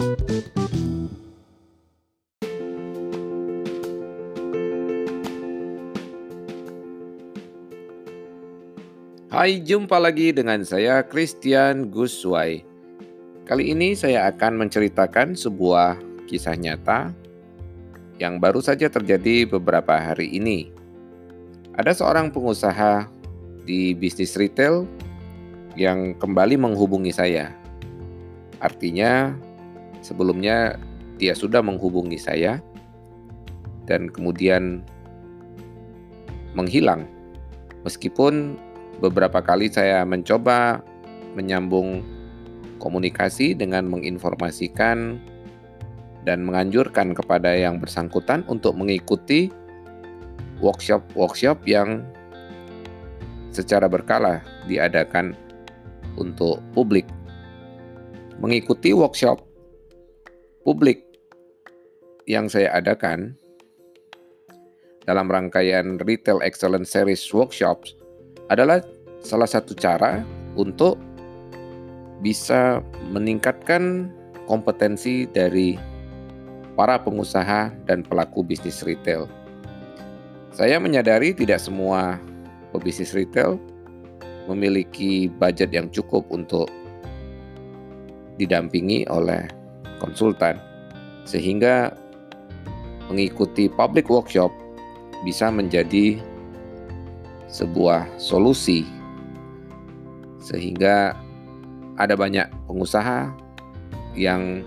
Hai, jumpa lagi dengan saya Christian Guswai. Kali ini saya akan menceritakan sebuah kisah nyata yang baru saja terjadi beberapa hari ini. Ada seorang pengusaha di bisnis retail yang kembali menghubungi saya. Artinya, sebelumnya dia sudah menghubungi saya dan kemudian menghilang. Meskipun beberapa kali saya mencoba menyambung komunikasi dengan menginformasikan dan menganjurkan kepada yang bersangkutan untuk mengikuti workshop-workshop yang secara berkala diadakan untuk publik. Mengikuti workshop publik yang saya adakan dalam rangkaian Retail Excellence Series Workshops adalah salah satu cara untuk bisa meningkatkan kompetensi dari para pengusaha dan pelaku bisnis retail. Saya menyadari tidak semua pebisnis retail memiliki budget yang cukup untuk didampingi oleh konsultan, sehingga mengikuti public workshop bisa menjadi sebuah solusi. Sehingga ada banyak pengusaha yang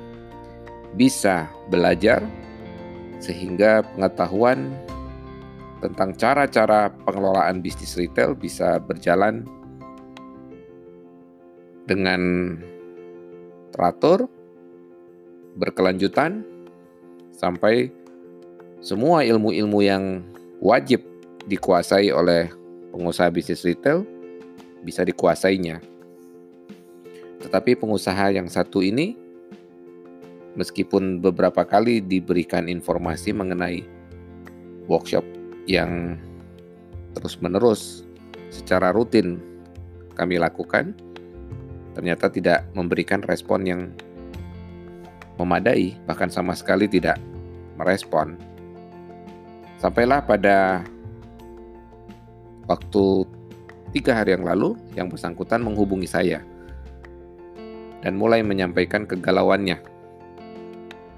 bisa belajar sehingga pengetahuan tentang cara-cara pengelolaan bisnis retail bisa berjalan dengan teratur, berkelanjutan, sampai semua ilmu-ilmu yang wajib dikuasai oleh pengusaha bisnis retail bisa dikuasainya. Tetapi pengusaha yang satu ini, meskipun beberapa kali diberikan informasi mengenai workshop yang terus-menerus secara rutin kami lakukan, ternyata tidak memberikan respon yang memadai, bahkan sama sekali tidak merespon. Sampailah pada waktu tiga hari yang lalu yang bersangkutan menghubungi saya dan mulai menyampaikan kegalauannya.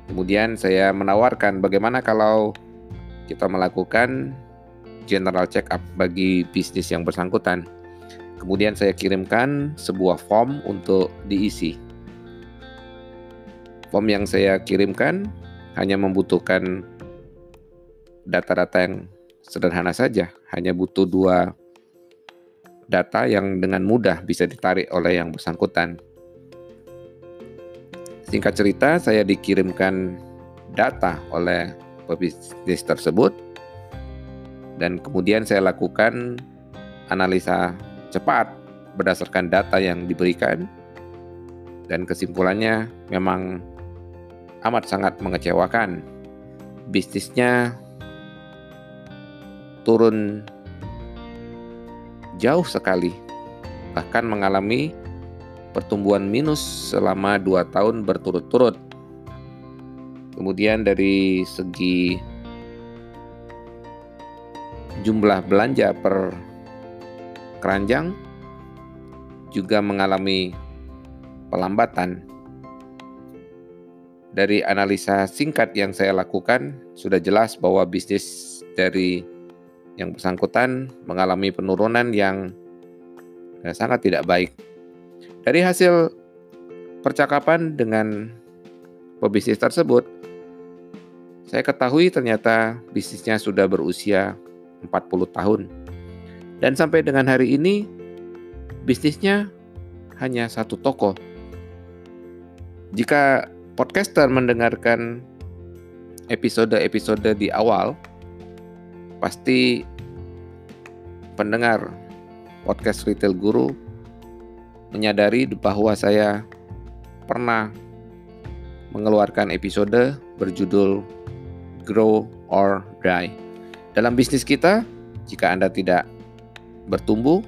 Kemudian saya menawarkan bagaimana kalau kita melakukan general check up bagi bisnis yang bersangkutan. Kemudian saya kirimkan sebuah form untuk diisi. Form yang saya kirimkan hanya membutuhkan data-data yang sederhana saja, hanya butuh dua data yang dengan mudah bisa ditarik oleh yang bersangkutan. Singkat cerita, saya dikirimkan data oleh pebisnis tersebut dan kemudian saya lakukan analisa cepat berdasarkan data yang diberikan dan kesimpulannya memang amat sangat mengecewakan. Bisnisnya turun jauh sekali, bahkan mengalami pertumbuhan minus selama dua tahun berturut-turut. Kemudian dari segi jumlah belanja per keranjang juga mengalami pelambatan. Dari analisa singkat yang saya lakukan, sudah jelas bahwa bisnis dari yang bersangkutan mengalami penurunan yang eh, sangat tidak baik. Dari hasil percakapan dengan pebisnis tersebut, saya ketahui ternyata bisnisnya sudah berusia 40 tahun. Dan sampai dengan hari ini, bisnisnya hanya satu toko. Jika podcaster mendengarkan episode-episode di awal, pasti pendengar podcast Retail Guru menyadari bahwa saya pernah mengeluarkan episode berjudul Grow or Die. Dalam bisnis kita, jika Anda tidak bertumbuh,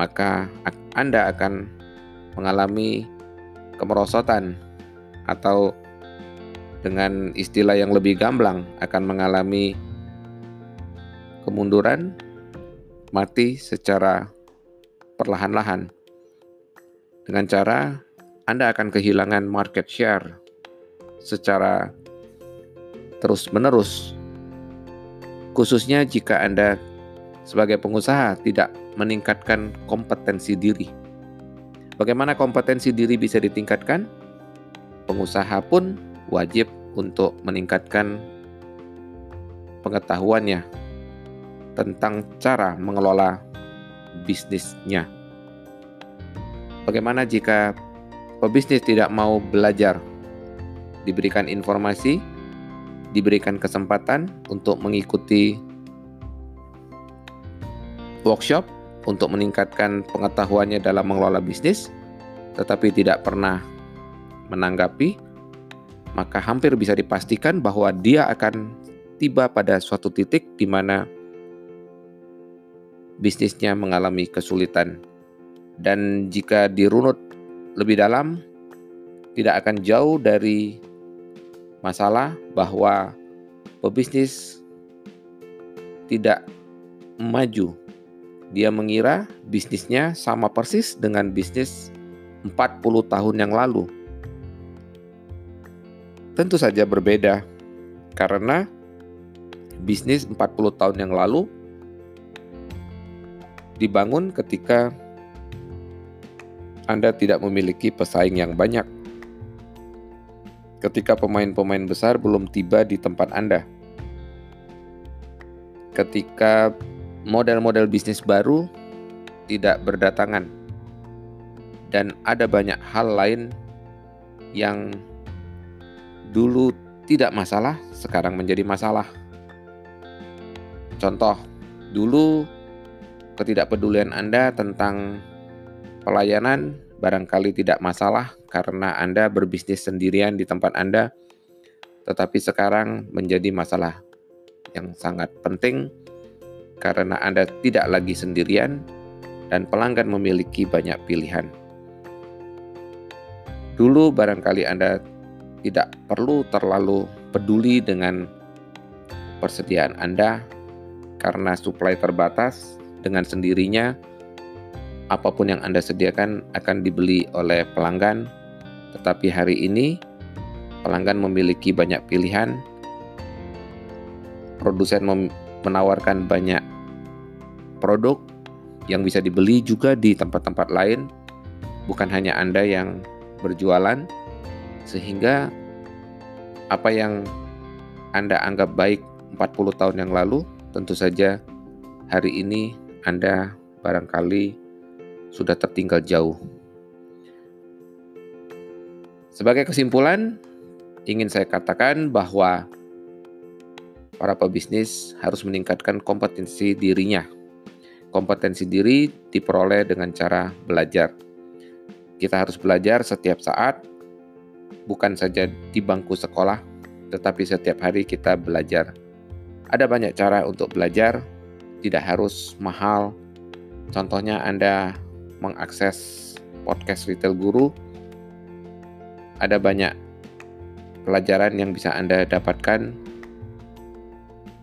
maka Anda akan mengalami kemerosotan atau dengan istilah yang lebih gamblang akan mengalami kemunduran, mati secara perlahan-lahan. Dengan cara Anda akan kehilangan market share secara terus-menerus. Khususnya jika Anda sebagai pengusaha tidak meningkatkan kompetensi diri. Bagaimana kompetensi diri bisa ditingkatkan? Pengusaha pun wajib untuk meningkatkan pengetahuannya tentang cara mengelola bisnisnya. Bagaimana jika pebisnis tidak mau belajar, diberikan informasi, diberikan kesempatan untuk mengikuti workshop untuk meningkatkan pengetahuannya dalam mengelola bisnis, tetapi tidak pernah menanggapi, maka hampir bisa dipastikan bahwa dia akan tiba pada suatu titik di mana bisnisnya mengalami kesulitan. Dan jika dirunut lebih dalam, tidak akan jauh dari masalah bahwa pebisnis tidak maju. Dia mengira bisnisnya sama persis dengan bisnis 40 tahun yang lalu. Tentu saja berbeda. Karena bisnis 40 tahun yang lalu dibangun ketika Anda tidak memiliki pesaing yang banyak. Ketika pemain-pemain besar belum tiba di tempat Anda. Ketika model-model bisnis baru tidak berdatangan, dan ada banyak hal lain yang dulu tidak masalah, sekarang menjadi masalah. Contoh, dulu ketidakpedulian Anda tentang pelayanan barangkali tidak masalah karena Anda berbisnis sendirian di tempat Anda, tetapi sekarang menjadi masalah yang sangat penting karena Anda tidak lagi sendirian dan pelanggan memiliki banyak pilihan. Dulu barangkali Anda tidak perlu terlalu peduli dengan persediaan Anda karena suplai terbatas dengan sendirinya apa pun yang Anda sediakan akan dibeli oleh pelanggan, tetapi hari ini pelanggan memiliki banyak pilihan. Produsen menawarkan banyak produk yang bisa dibeli juga di tempat-tempat lain, bukan hanya Anda yang berjualan, sehingga apa yang Anda anggap baik 40 tahun yang lalu, tentu saja hari ini Anda barangkali sudah tertinggal jauh. Sebagai kesimpulan, ingin saya katakan bahwa para pebisnis harus meningkatkan kompetensi dirinya. Kompetensi diri diperoleh dengan cara belajar. Kita harus belajar setiap saat, bukan saja di bangku sekolah, tetapi setiap hari kita belajar. Ada banyak cara untuk belajar, tidak harus mahal. Contohnya, Anda mengakses podcast Retail Guru. Ada banyak pelajaran yang bisa Anda dapatkan.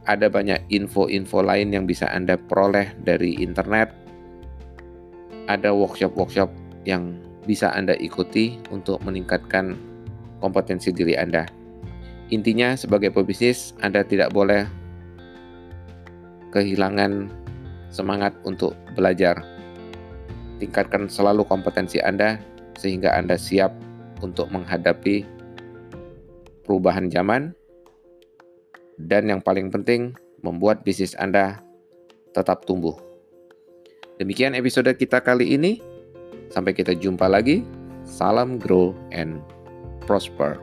Ada banyak info-info lain yang bisa Anda peroleh dari internet. Ada workshop-workshop yang bisa Anda ikuti untuk meningkatkan kompetensi diri Anda. Intinya, sebagai pebisnis, Anda tidak boleh kehilangan semangat untuk belajar tingkatkan selalu kompetensi Anda sehingga Anda siap untuk menghadapi perubahan zaman dan yang paling penting membuat bisnis Anda tetap tumbuh. Demikian episode kita kali ini. Sampai kita jumpa lagi. Salam grow and prosper.